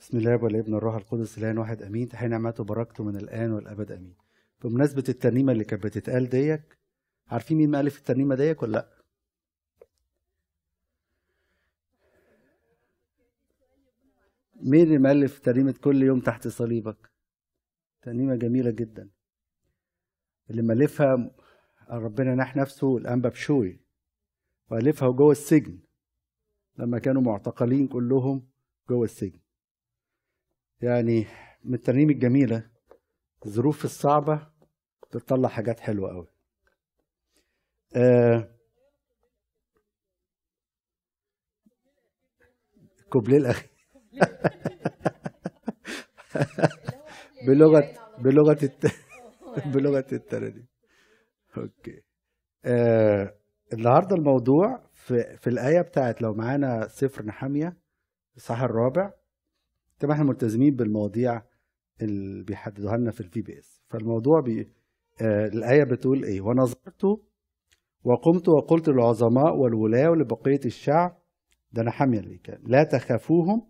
بسم الله والابن الروح القدس الآن واحد آمين. تحيي نعمته وبركته من الآن والأبد آمين. بمناسبة الترنيمة اللي كانت بتتقال ديك عارفين مين مؤلف الترنيمة ديك ولا لأ؟ مين اللي مؤلف ترنيمة كل يوم تحت صليبك؟ ترنيمة جميلة جدا. اللي مؤلفها ربنا نح نفسه الأنبا بشوي. والفها جوه السجن. لما كانوا معتقلين كلهم جوه السجن. يعني من الترنيم الجميلة الظروف الصعبة بتطلع حاجات حلوة قوي آه الكوبليه الأخير. بلغه بلغة الت... بلغة الترنيم OK. آه النهارده الموضوع في في الآية بتاعت لو معانا سفر نحميا الإصحاح الرابع طبعا إحنا ملتزمين بالمواضيع اللي بيحددوها لنا في ال VBS فالموضوع بي آه الآية بتقول إيه؟ ونظرت وقمت وقلت للعظماء والولاة ولبقية الشعب ده نحميا اللي كان لا تخافوهم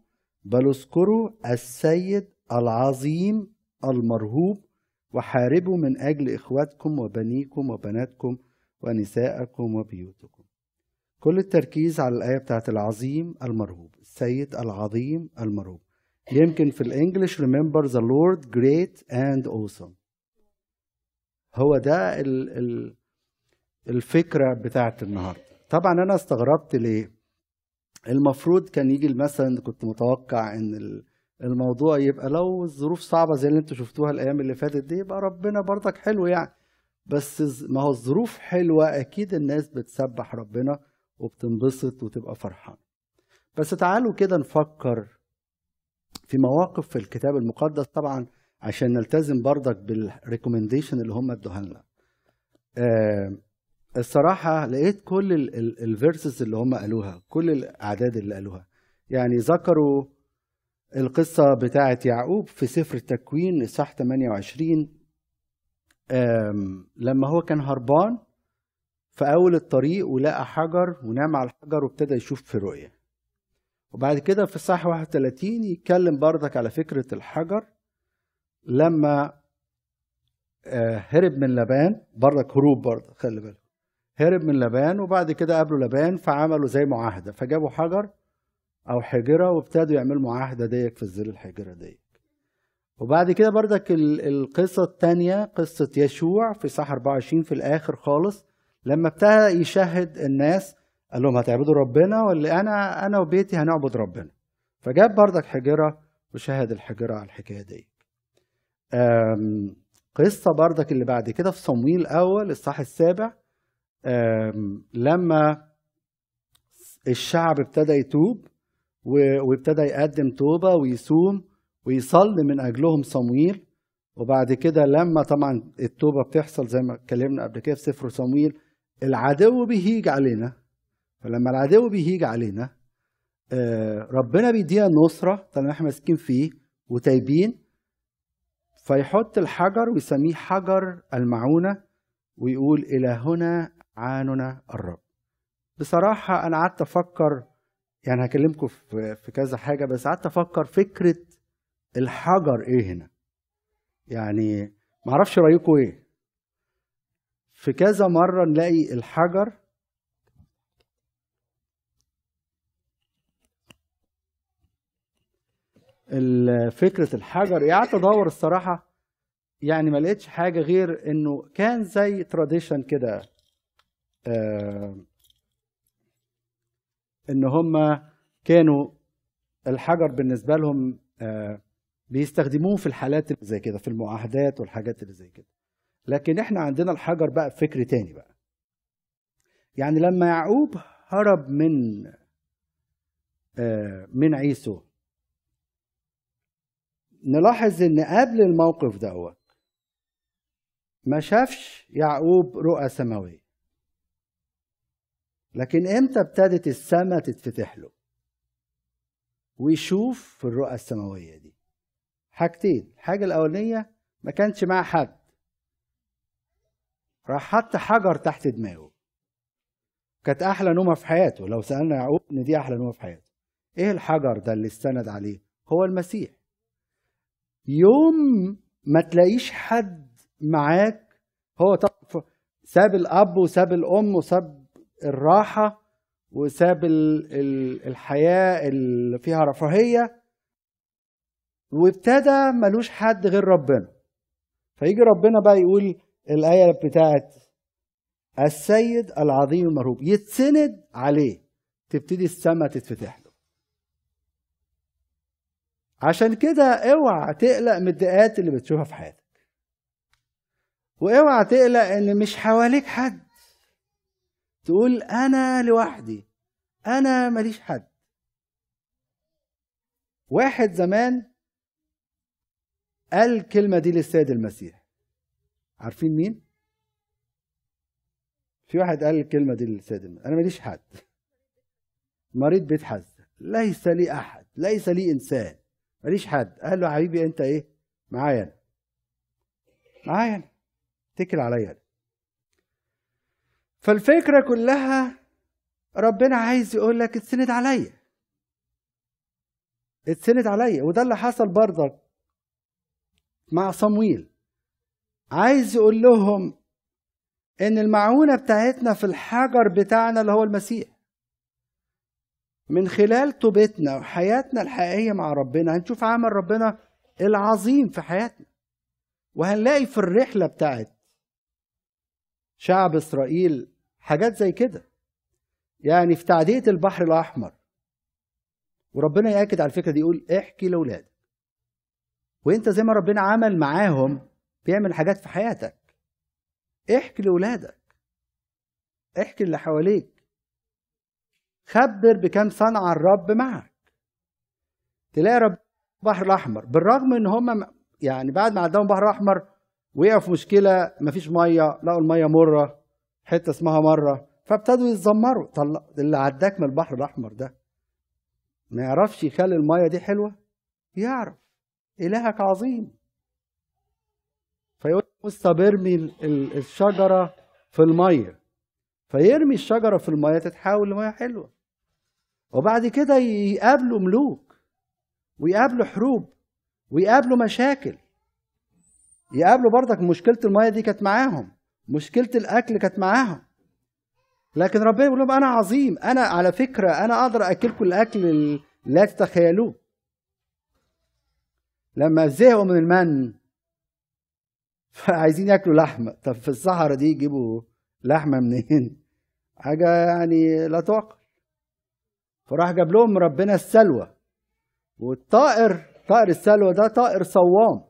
بل اذكروا السيد العظيم المرهوب وحاربوا من أجل إخواتكم وبنيكم وبناتكم ونساءكم وبيوتكم. كل التركيز على الآية بتاعت العظيم المرهوب السيد العظيم المرهوب. يمكن في الإنجليش remember the Lord great and awesome. هو ده ال ال الفكرة بتاعت النهاردة. طبعا أنا استغربت ليه؟ المفروض كان يجي مثلا كنت متوقع إن الموضوع يبقى لو الظروف صعبة زي اللي أنتوا شفتوها الأيام اللي فاتت دي يبقى ربنا برضك حلو يعني. بس ما هو الظروف حلوة أكيد الناس بتسبح ربنا وبتنبسط وتبقى فرحان بس تعالوا كده نفكر في مواقف في الكتاب المقدس طبعا عشان نلتزم برضك بال recommendation اللي هم ادوها لنا آه الصراحة لقيت كل ال verses اللي هم قالوها كل الأعداد اللي قالوها. يعني ذكروا القصة بتاعة يعقوب في سفر التكوين إصحاح 28 لما هو كان هربان في أول الطريق ولقى حجر ونام على الحجر وابتدى يشوف في رؤية. وبعد كده في الصح 31 يتكلم بردك على فكرة الحجر. لما هرب من لبان بردك هروب برضه خلي بالك. هرب من لبان وبعد كده قابلوا لبان فعملوا زي معاهدة. فجابوا حجر أو حجرة وابتدوا يعملوا معاهدة ديك في الظل الحجرة ديك. وبعد كده بردك القصة التانية قصة يشوع في صح 24 في الآخر خالص. لما ابتدى يشهد الناس قال لهم هتعبدوا ربنا ولا أنا أنا وبيتي هنعبد ربنا. فجاب بردك حجرة وشهد الحجرة على الحكاية دي. قصة بردك اللي بعد كده في صمويل الأول الصح السابع. لما الشعب ابتدى يتوب وابتدى يقدم توبة ويصوم ويصلي من أجلهم صمويل. وبعد كده لما طبعا التوبة بتحصل زي ما اتكلمنا قبل كده في سفر صمويل العدو بيهيج علينا. فلما العدو بيهيج علينا ربنا بيدينا النصرة طالما إحنا ماسكين فيه وتايبين فيحط الحجر ويسميه حجر المعونة ويقول إلى هنا عاننا الرب. بصراحة أنا قعدت أفكر يعني هكلمكم في كذا حاجة بس قعدت أفكر فكرة الحجر إيه هنا؟ يعني معرفش رأيكم إيه. في كذا مرة نلاقي الحجر فكرة الحجر. قعدت أدور الصراحة يعني ما لقيتش حاجة غير إنه كان زي تراديشن كده آه إن هم كانوا الحجر بالنسبة لهم آه بيستخدموه في الحالات اللي زي كده في المعاهدات والحاجات اللي زي كده. لكن إحنا عندنا الحجر بقى فكر تاني بقى. يعني لما يعقوب هرب من آه من عيسو نلاحظ إن قبل الموقف دوت ما شافش يعقوب رؤى سماوية. لكن إمتى ابتدت السماء تتفتح له؟ ويشوف في الرؤى السماوية دي. حاجتين الحاجة الأولانية ما كانش معاه حد. راح حط حجر تحت دماغه. كانت أحلى نومة في حياته. لو سألنا يعقوب إن دي أحلى نومة في حياته. إيه الحجر ده اللي استند عليه؟ هو المسيح. يوم ما تلاقيش حد معاك هو ساب الأب وساب الأم وساب الراحة وساب الحياة اللي فيها رفاهية وابتدى ملوش حد غير ربنا. فيجي ربنا بقى يقول الآية بتاعت السيد العظيم المرهوب يتسند عليه تبتدي السماء تتفتح له. عشان كده اوعى تقلق من الدقات اللي بتشوفها في حياتك. واوعى تقلق ان مش حواليك حد. تقول أنا لوحدي أنا ماليش حد. واحد زمان قال الكلمة دي للسيد المسيح. عارفين مين؟ في واحد قال الكلمة دي للسيد المسيح. أنا ماليش حد. مريض بيت حزة ليس لي احد. ليس لي انسان. ماليش حد. قال له حبيبي أنت إيه؟ معايا معايا اتكل عليا فالفكرة كلها ربنا عايز يقول لك اتسند عليا. اتسند عليا. وده اللي حصل برضك مع صمويل. عايز يقول لهم إن المعونة بتاعتنا في الحجر بتاعنا اللي هو المسيح. من خلال توبتنا وحياتنا الحقيقية مع ربنا. هنشوف عمل ربنا العظيم في حياتنا. وهنلاقي في الرحلة بتاعت شعب إسرائيل حاجات زي كده. يعني في تعدية البحر الأحمر. وربنا يأكد على الفكرة دي يقول احكي لأولادك. وانت زي ما ربنا عمل معاهم بيعمل حاجات في حياتك. احكي لأولادك. احكي اللي حواليك. خبر بكم صنع الرب معك. تلاقي رب البحر الأحمر بالرغم إن هم يعني بعد ما عداهم البحر الأحمر وقعوا في مشكلة مفيش مية لقوا المية مرة حتة اسمها مرة فابتدوا يتذمروا. طلع اللي عداك من البحر الأحمر ده. ما يعرفش يخلي المية دي حلوة؟ يعرف. إلهك عظيم. فيقول موسى بيرمي الشجرة في المية. فيرمي الشجرة في المية تتحول لمية حلوة. وبعد كده يقابلوا ملوك ويقابلوا حروب ويقابلوا مشاكل. يقابلوا برضك مشكلة المية دي كانت معاهم مشكلة الأكل كانت معاهم. لكن ربنا يقول لهم أنا عظيم أنا على فكرة أنا أقدر أكلكم الأكل لا تتخيلوه. لما زهقوا من المن فعايزين ياكلوا لحمة طب في الصحراء دي يجيبوا لحمة منين؟ حاجة يعني لا تعقل فراح جاب لهم ربنا السلوى. والطائر طائر السلوى ده طائر صوام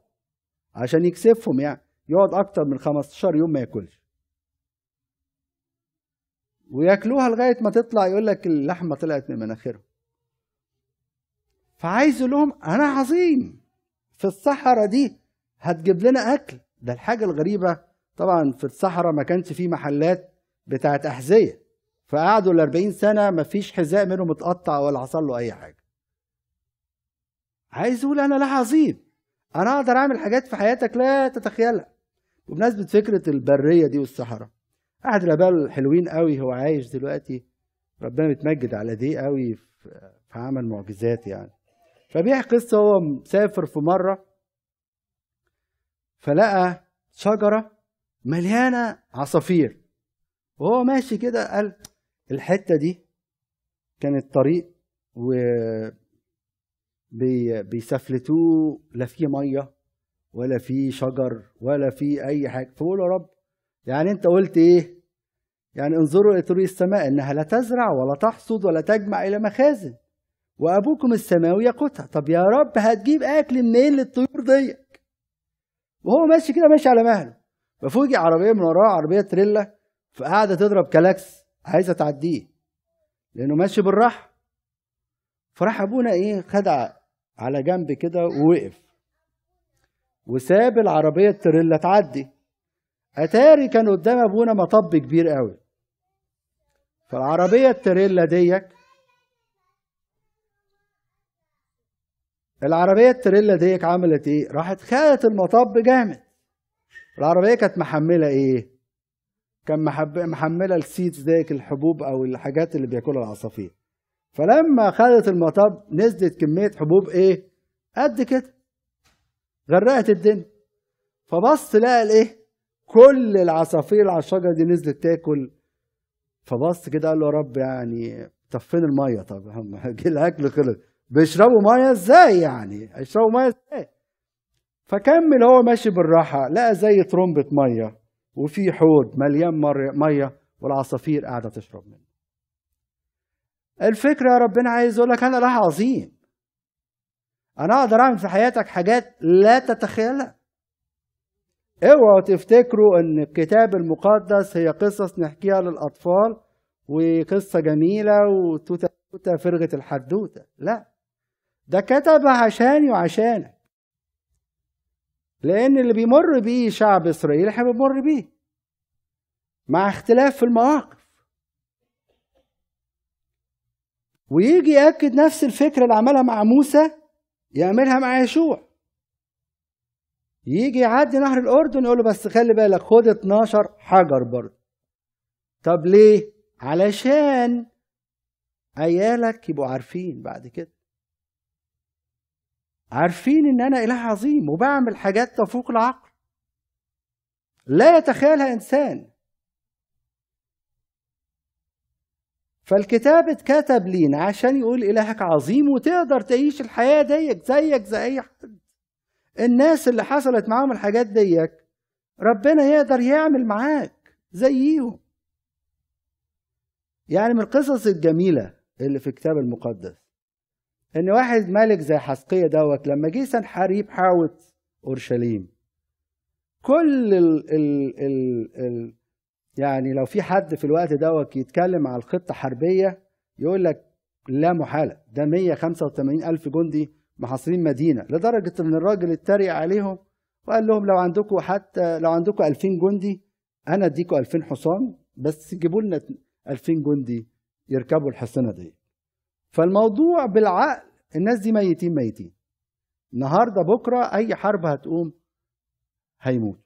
عشان يكسفهم يعني يقعد أكتر من 15 يوم ما ياكلش. وياكلوها لغاية ما تطلع يقول لك اللحمة طلعت من مناخيرهم. فعايز لهم أنا عظيم في الصحراء دي هتجيب لنا أكل. ده الحاجة الغريبة طبعا في الصحراء ما كانش في محلات بتاعت أحذية. فقعدوا ال 40 سنة ما فيش حذاء منهم اتقطع ولا حصل له أي حاجة. عايز يقول أنا لا عظيم. أنا أقدر أعمل حاجات في حياتك لا تتخيلها. وبمناسبه فكرة البرية دي والصحراء احد الأباء الحلوين قوي هو عايش دلوقتي ربنا بيتمجد على دي قوي في عمل معجزات يعني. فبيحكي قصة هو مسافر في مرة فلقى شجرة مليانة عصافير. وهو ماشي كده قال الحتة دي كانت طريق و بي بيسفلتوه لا في مية ولا في شجر ولا في أي حاجة. فقول يا رب يعني أنت قلت إيه؟ يعني انظروا إلى طريق السماء إنها لا تزرع ولا تحصد ولا تجمع إلى مخازن وأبوكم السماوي يقوتها طب يا رب هتجيب أكل منين للطيور ديك؟ وهو ماشي كده ماشي على مهله. ففوجئ عربية من وراه عربية تريلا فقاعدة تضرب كلاكس. عايزه تعديه لأنه ماشي بالراحة. فراح أبونا إيه خدع على جنب كده ووقف. وساب العربية التريلا تعدي. أتاري كان قدام أبونا مطب كبير قوي. فالعربية التريلا ديك العربية التريلا ديك عملت إيه؟ راحت خدت المطب جامد. العربية كانت محملة إيه؟ كان محملة السيدز ديك الحبوب أو الحاجات اللي بياكلها العصافير. فلما خدت المطب نزلت كمية حبوب إيه؟ قد كده. غرقت الدنيا. فبص لقى الإيه؟ كل العصافير على الشجرة دي نزلت تاكل. فبص كده قال له يا رب يعني طب فين المية. طب الأكل خلص. بيشربوا مية إزاي يعني؟ هيشربوا مية إزاي؟ فكمل هو ماشي بالراحة لقى زي ترمبه مية. وفي حوض مليان مية والعصافير قاعدة تشرب منه. الفكرة يا ربنا عايز يقول لك أنا له عظيم. أنا أقدر أعمل في حياتك حاجات لا تتخيلها. اوعوا تفتكروا إن الكتاب المقدس هي قصص نحكيها للأطفال وقصة جميلة وتوتة فرغه الحدوتة. لا. ده كتب عشاني وعشانك. لأن اللي بيمر بيه شعب إسرائيل إحنا بنمر بيه مع اختلاف في المواقف. ويجي يأكد نفس الفكرة اللي عملها مع موسى يعملها مع يشوع يجي يعدي نهر الأردن يقول له بس خلي بالك خد 12 حجر برضه. طب ليه؟ علشان عيالك يبقوا عارفين بعد كده. عارفين إن أنا إله عظيم وبعمل حاجات تفوق العقل. لا يتخيلها إنسان. فالكتاب اتكتب لينا عشان يقول إلهك عظيم وتقدر تعيش الحياة ديك زيك زي أي حد. الناس اللي حصلت معاهم الحاجات ديك ربنا يقدر يعمل معاك زيهم. يعني من القصص الجميلة اللي في الكتاب المقدس. إن واحد ملك زي حسقية دوت لما جه سنحاريب حاوط أورشليم. كل ال ال ال ال يعني لو في حد في الوقت دوت يتكلم على الخطة حربية يقول لك لا محالة ده 185 ألف جندي محاصرين مدينة. لدرجة إن الراجل اتريق عليهم وقال لهم لو عندكم حتى لو عندكم 2000 جندي أنا أديكم 2000 حصان بس جيبوا لنا 2000 جندي يركبوا الحصنة دي. فالموضوع بالعقل الناس دي ميتين ميتين. النهاردة بكرة أي حرب هتقوم هيموت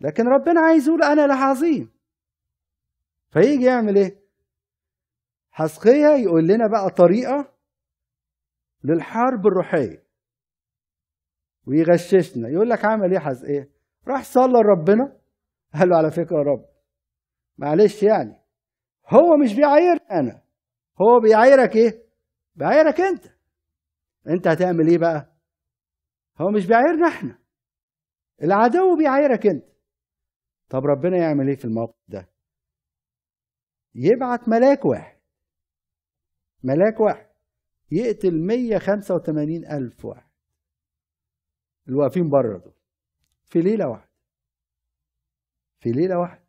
لكن ربنا عايز يقول أنا له عظيم فيجي يعمل إيه؟ حسقية يقول لنا بقى طريقة للحرب الروحية. ويغششنا. يقول لك عمل إيه حز إيه؟ راح صلى لربنا. قال له على فكرة يا رب. معلش يعني. هو مش بيعاير أنا. هو بيعايرك إيه؟ بيعايرك أنت. أنت هتعمل إيه بقى؟ هو مش بيعايرنا إحنا. العدو بيعايرك أنت. طب ربنا يعمل إيه في الموقف ده؟ يبعت ملاك واحد. ملاك واحد. يقتل 185 ألف واحد. الواقفين بره دول. في ليلة واحدة. في ليلة واحدة.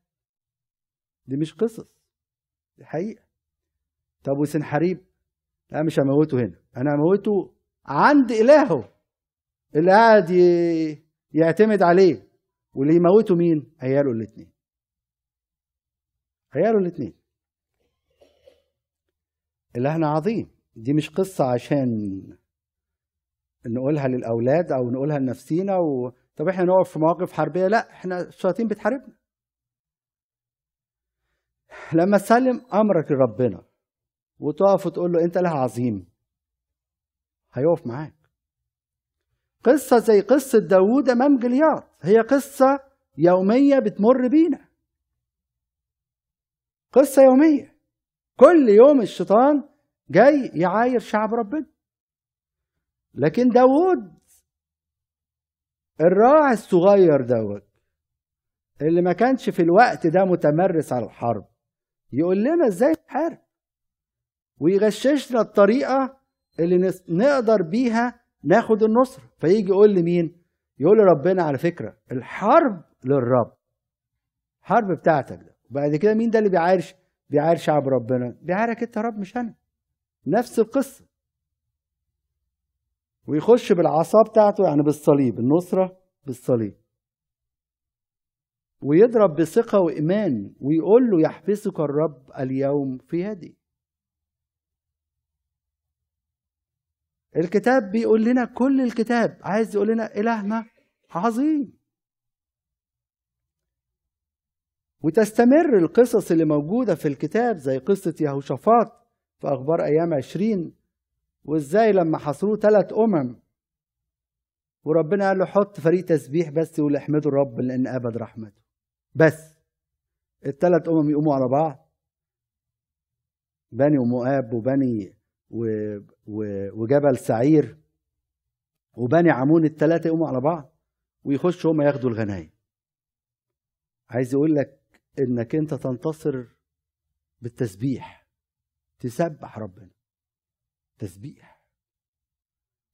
دي مش قصص. دي حقيقة. طب وسنحريب لا مش هموته هنا. أنا هموته عند إلهه اللي قاعد يعتمد عليه. واللي يموته مين؟ عياله الاثنين عياله الاثنين إلهنا عظيم. دي مش قصة عشان نقولها للأولاد أو نقولها لنفسينا و... طب إحنا نقف في مواقف حربية؟ لا إحنا الشياطين بتحاربنا. لما تسلم أمرك لربنا. وتقف وتقول له أنت له عظيم. هيقف معاك. قصة زي قصة داوود أمام جليات هي قصة يومية بتمر بينا. قصة يومية. كل يوم الشيطان جاي يعاير شعب ربنا. لكن داود الراعي الصغير دوت اللي ما كانش في الوقت ده متمرس على الحرب يقول لنا إزاي نحارب ويغششنا الطريقة اللي نقدر بيها ناخد النصرة فيجي يقول لمين يقول لربنا على فكرة الحرب للرب. الحرب بتاعتك ده. وبعد كده مين ده اللي بيعاير بيعاير شعب ربنا. بيعايرك انت رب مش أنا. نفس القصة. ويخش بالعصا بتاعته يعني بالصليب النصرة بالصليب. ويضرب بثقة وإيمان ويقول له يحبسك الرب اليوم في يدي. الكتاب بيقول لنا كل الكتاب. عايز يقول لنا إلهنا عظيم. وتستمر القصص اللي موجودة في الكتاب زي قصة يهوشافاط في أخبار أيام عشرين وإزاي لما حصروه ثلاث أمم وربنا قال له حط فريق تسبيح بس يقول احمدوا الرب لأن أبد رحمته. بس الثلاث أمم يقوموا على بعض. بني ومؤاب وبني. وجبل سعير وبني عمون الثلاثه يقوموا على بعض ويخشوا هم ياخدوا الغنايم. عايز يقول لك إنك أنت تنتصر بالتسبيح تسبح ربنا تسبيح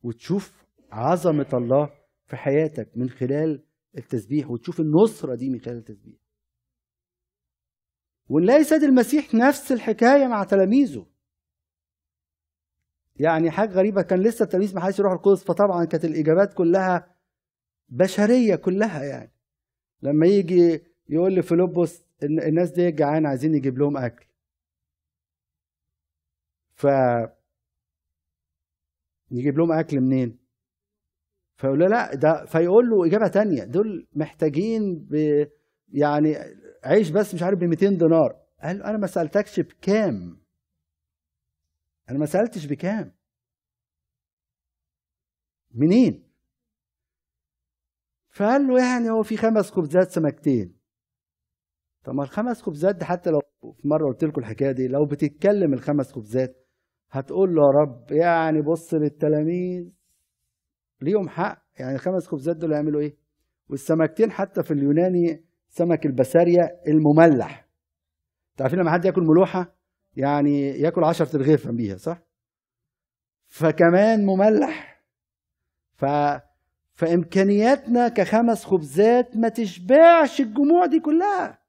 وتشوف عظمة الله في حياتك من خلال التسبيح وتشوف النصرة دي من خلال التسبيح. ونلاقي سيد المسيح نفس الحكاية مع تلاميذه. يعني حاجة غريبة كان لسه التلاميذ ما حدش يروح القدس فطبعا كانت الإجابات كلها بشرية كلها يعني. لما يجي يقول لفيلبس الناس دي جعان عايزين نجيب لهم أكل. ف نجيب لهم أكل منين؟ فيقول له لا ده فيقول له إجابة تانية دول محتاجين ب يعني عيش بس مش عارف ب 200 دينار. قال له أنا ما سألتكش بكام؟ أنا ما سألتش بكام. منين؟ فقال له يعني هو في خمس خبزات سمكتين. طب ما الخمس خبزات دي حتى لو في مرة قلت لكم الحكاية دي لو بتتكلم الخمس خبزات هتقول له يا رب يعني بص للتلاميذ ليهم حق. يعني الخمس خبزات دول يعملوا إيه؟ والسمكتين حتى في اليوناني سمك البسارية المملح. تعرفين لما حد ياكل ملوحة؟ يعني ياكل عشرة رغيفة بيها صح؟ فكمان مملح. ف فإمكانياتنا كخمس خبزات ما تشبعش الجموع دي كلها.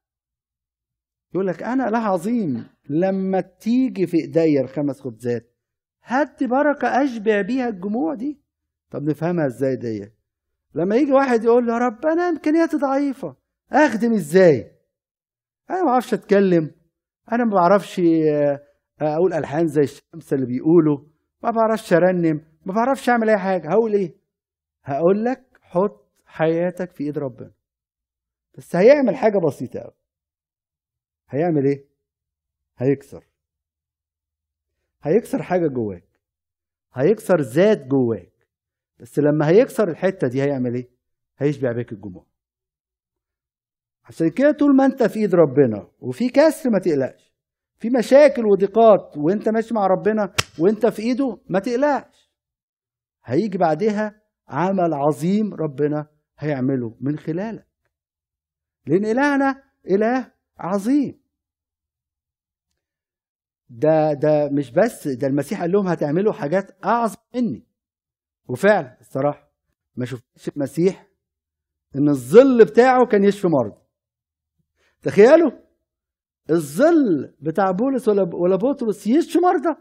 يقول لك أنا له عظيم لما تيجي في إيديا الخمس خبزات هات بركة أشبع بيها الجموع دي. طب نفهمها إزاي دي؟ لما يجي واحد يقول له يا رب أنا إمكانياتي ضعيفة أخدم إزاي؟ أنا ما أعرفش أتكلم. أنا ما بعرفش آه، أقول ألحان زي الشمس اللي بيقولوا. ما بعرفش أرنم ما بعرفش أعمل أي حاجة. هقول إيه؟ هقول لك حط حياتك في إيد ربنا. بس هيعمل حاجة بسيطة قوي هيعمل إيه؟ هيكسر. هيكسر حاجة جواك. هيكسر ذات جواك. بس لما هيكسر الحتة دي هيعمل إيه؟ هيشبع بيك الجموع عشان كده طول ما انت في ايد ربنا وفي كسر ما تقلقش. في مشاكل وضيقات وانت ماشي مع ربنا وانت في ايده ما تقلقش. هيجي بعدها عمل عظيم ربنا هيعمله من خلالك. لأن إلهنا إله عظيم. ده ده مش بس ده المسيح قال لهم هتعملوا حاجات أعظم مني. وفعلا الصراحة ما شفتش المسيح إن الظل بتاعه كان يشفي مرضى. تخيلوا الظل بتاع بولس ولا ولا بطرس يشفي مرضى.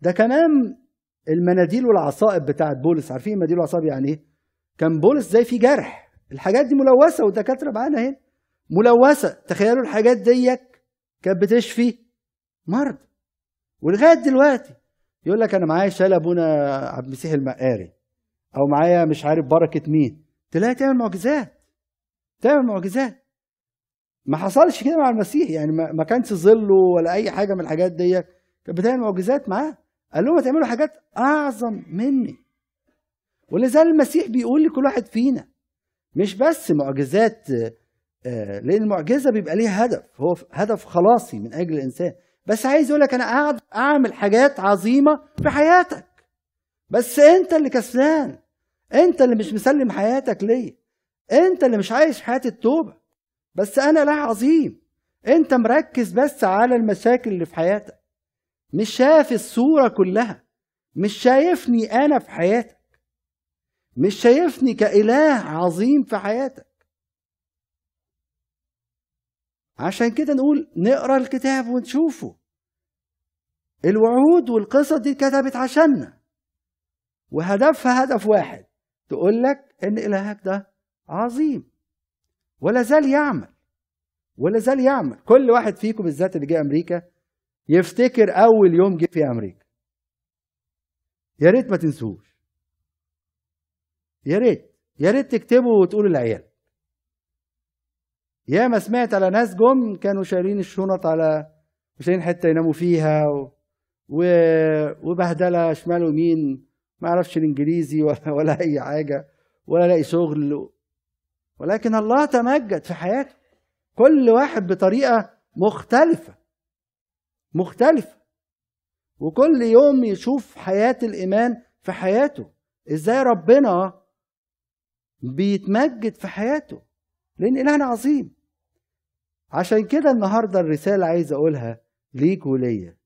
ده كمان المناديل والعصائب بتاعت بولس. عارفين المناديل والعصائب يعني إيه؟ كان بولس زي في جرح. الحاجات دي ملوثة والدكاترة معانا هنا ملوثة. تخيلوا الحاجات ديك كانت بتشفي مرض. ولغاية دلوقتي يقول لك أنا معايا شال أبونا عبد المسيح المقاري أو معايا مش عارف بركة مين. تلاقي تعمل معجزات. تعمل معجزات. ما حصلش كده مع المسيح. يعني ما كانش ظله ولا أي حاجة من الحاجات دي كانت بتعمل معجزات معاه. قال لهم هتعملوا حاجات أعظم مني. ولذلك المسيح بيقول لكل واحد فينا مش بس معجزات آه، لأن المعجزة بيبقى ليها هدف. هو هدف خلاصي من أجل الإنسان. بس عايز يقول لك أنا قاعد أعمل حاجات عظيمة في حياتك. بس أنت اللي كسلان. أنت اللي مش مسلم حياتك ليا. أنت اللي مش عايش حياة التوبة. بس أنا لا عظيم. أنت مركز بس على المشاكل اللي في حياتك. مش شايف الصورة كلها. مش شايفني أنا في حياتك. مش شايفني كإله عظيم في حياتك. عشان كده نقول نقرأ الكتاب ونشوفه. الوعود والقصص دي اتكتبت عشاننا. وهدفها هدف واحد. تقول لك إن إلهك ده عظيم. ولا زال يعمل. ولا زال يعمل. كل واحد فيكم بالذات اللي جه أمريكا يفتكر أول يوم جه في أمريكا. يا ريت ما تنسوش يا ريت. يا ريت تكتبوا وتقولوا للعيال. يا ما سمعت على ناس جم كانوا شايلين الشنط على شايلين حتة يناموا فيها و... و... وبهدلة شمال ويمين. ما يعرفش الإنجليزي ولا ولا أي حاجة. ولا ألاقي شغل. ولكن الله تمجد في حياته. كل واحد بطريقة مختلفة. مختلفة. وكل يوم يشوف حياة الإيمان في حياته. إزاي ربنا بيتمجد في حياته. لأن إلهنا عظيم. عشان كده النهارده الرسالة عايز أقولها ليك وليا.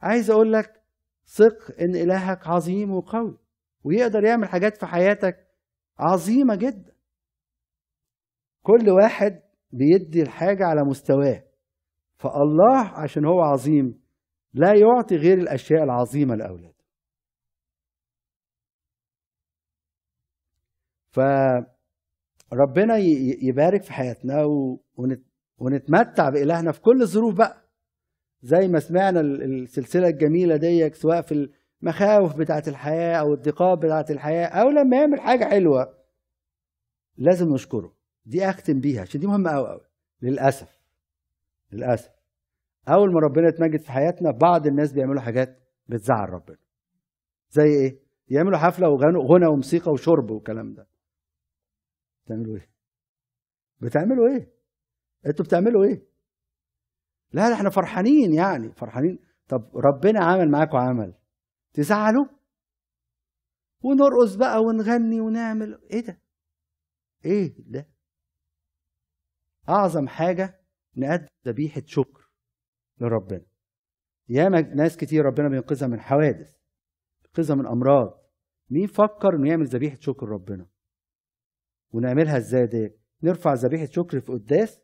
عايز أقول لك ثق إن إلهك عظيم وقوي. ويقدر يعمل حاجات في حياتك عظيمة جدا. كل واحد بيدي الحاجة على مستواه. فالله عشان هو عظيم لا يعطي غير الأشياء العظيمة لأولاده. فربنا يبارك في حياتنا ونتمتع بإلهنا في كل الظروف بقى. زي ما سمعنا السلسلة الجميلة دي سواء في المخاوف بتاعت الحياة أو الضيقات بتاعت الحياة أو لما يعمل حاجة حلوة لازم نشكره. دي أختم بيها عشان دي مهمة أوي أوي. للأسف للأسف. أول ما ربنا يتمجد في حياتنا بعض الناس بيعملوا حاجات بتزعل ربنا. زي إيه؟ يعملوا حفلة وغنى وموسيقى وشرب والكلام ده. بتعملوا إيه؟ بتعملوا إيه؟ أنتوا بتعملوا إيه؟ لا لا إحنا فرحانين يعني فرحانين. طب ربنا عمل معاكم عمل. تزعلوا؟ ونرقص بقى ونغني ونعمل. إيه ده؟ إيه ده؟ أعظم حاجة نقدم ذبيحة شكر لربنا. ياما ناس كتير ربنا بينقذها من حوادث بينقذها من أمراض. مين فكر إنه يعمل ذبيحة شكر ربنا؟ ونعملها إزاي دي؟ نرفع ذبيحة شكر في قداس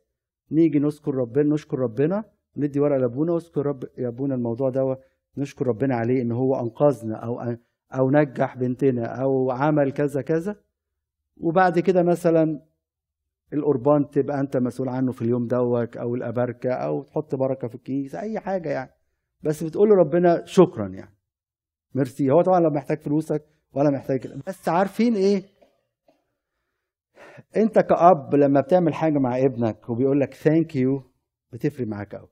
نيجي نذكر ربنا نشكر ربنا ندي ورقة لأبونا واذكر رب يا أبونا الموضوع ده نشكر ربنا عليه إن هو أنقذنا أو أو نجح بنتنا أو عمل كذا كذا. وبعد كده مثلا القربان تبقى أنت مسؤول عنه في اليوم دوت أو الابركه أو تحط بركة في الكنيسة أي حاجة يعني. بس بتقول لربنا شكرا يعني. ميرسي. هو طبعا لا محتاج فلوسك ولا محتاج بس عارفين إيه؟ أنت كأب لما بتعمل حاجة مع ابنك وبيقول لك thank you بتفرق معاك قوي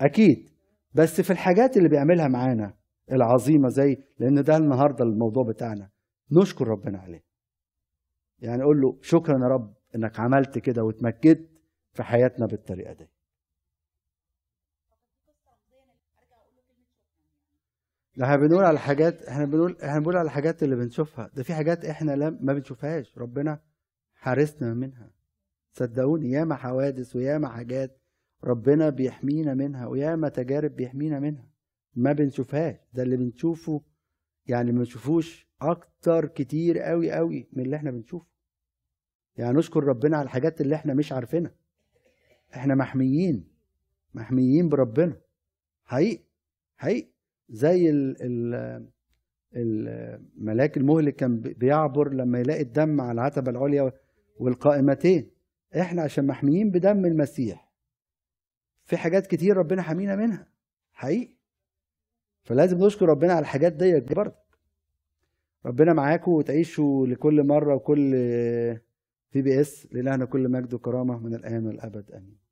أكيد. بس في الحاجات اللي بيعملها معانا العظيمة زي لأن ده النهارده الموضوع بتاعنا. نشكر ربنا عليه. يعني أقول له شكرا يا رب إنك عملت كده واتمكدت في حياتنا بالطريقة دي. ده إحنا بنقول على حاجات إحنا بنقول إحنا بنقول على الحاجات اللي بنشوفها. ده في حاجات إحنا لم ما بنشوفهاش. ربنا حارسنا منها. صدقوني ياما حوادث وياما حاجات ربنا بيحمينا منها وياما تجارب بيحمينا منها. ما بنشوفهاش. ده اللي بنشوفه يعني ما بنشوفوش أكتر كتير قوي قوي من اللي إحنا بنشوفه. يعني نشكر ربنا على الحاجات اللي إحنا مش عارفينها. إحنا محميين محميين بربنا. حقيقي حقيقي. زي الملاك المهلك كان بيعبر لما يلاقي الدم على العتبة العليا والقائمتين. إحنا عشان محميين بدم المسيح. في حاجات كتير ربنا حمينا منها. حقيقي. فلازم نشكر ربنا على الحاجات دي برضه. ربنا معاكم وتعيشوا لكل مرة وكل في بي اس لإلهنا كل مجد وكرامة من الآن والأبد. آمين.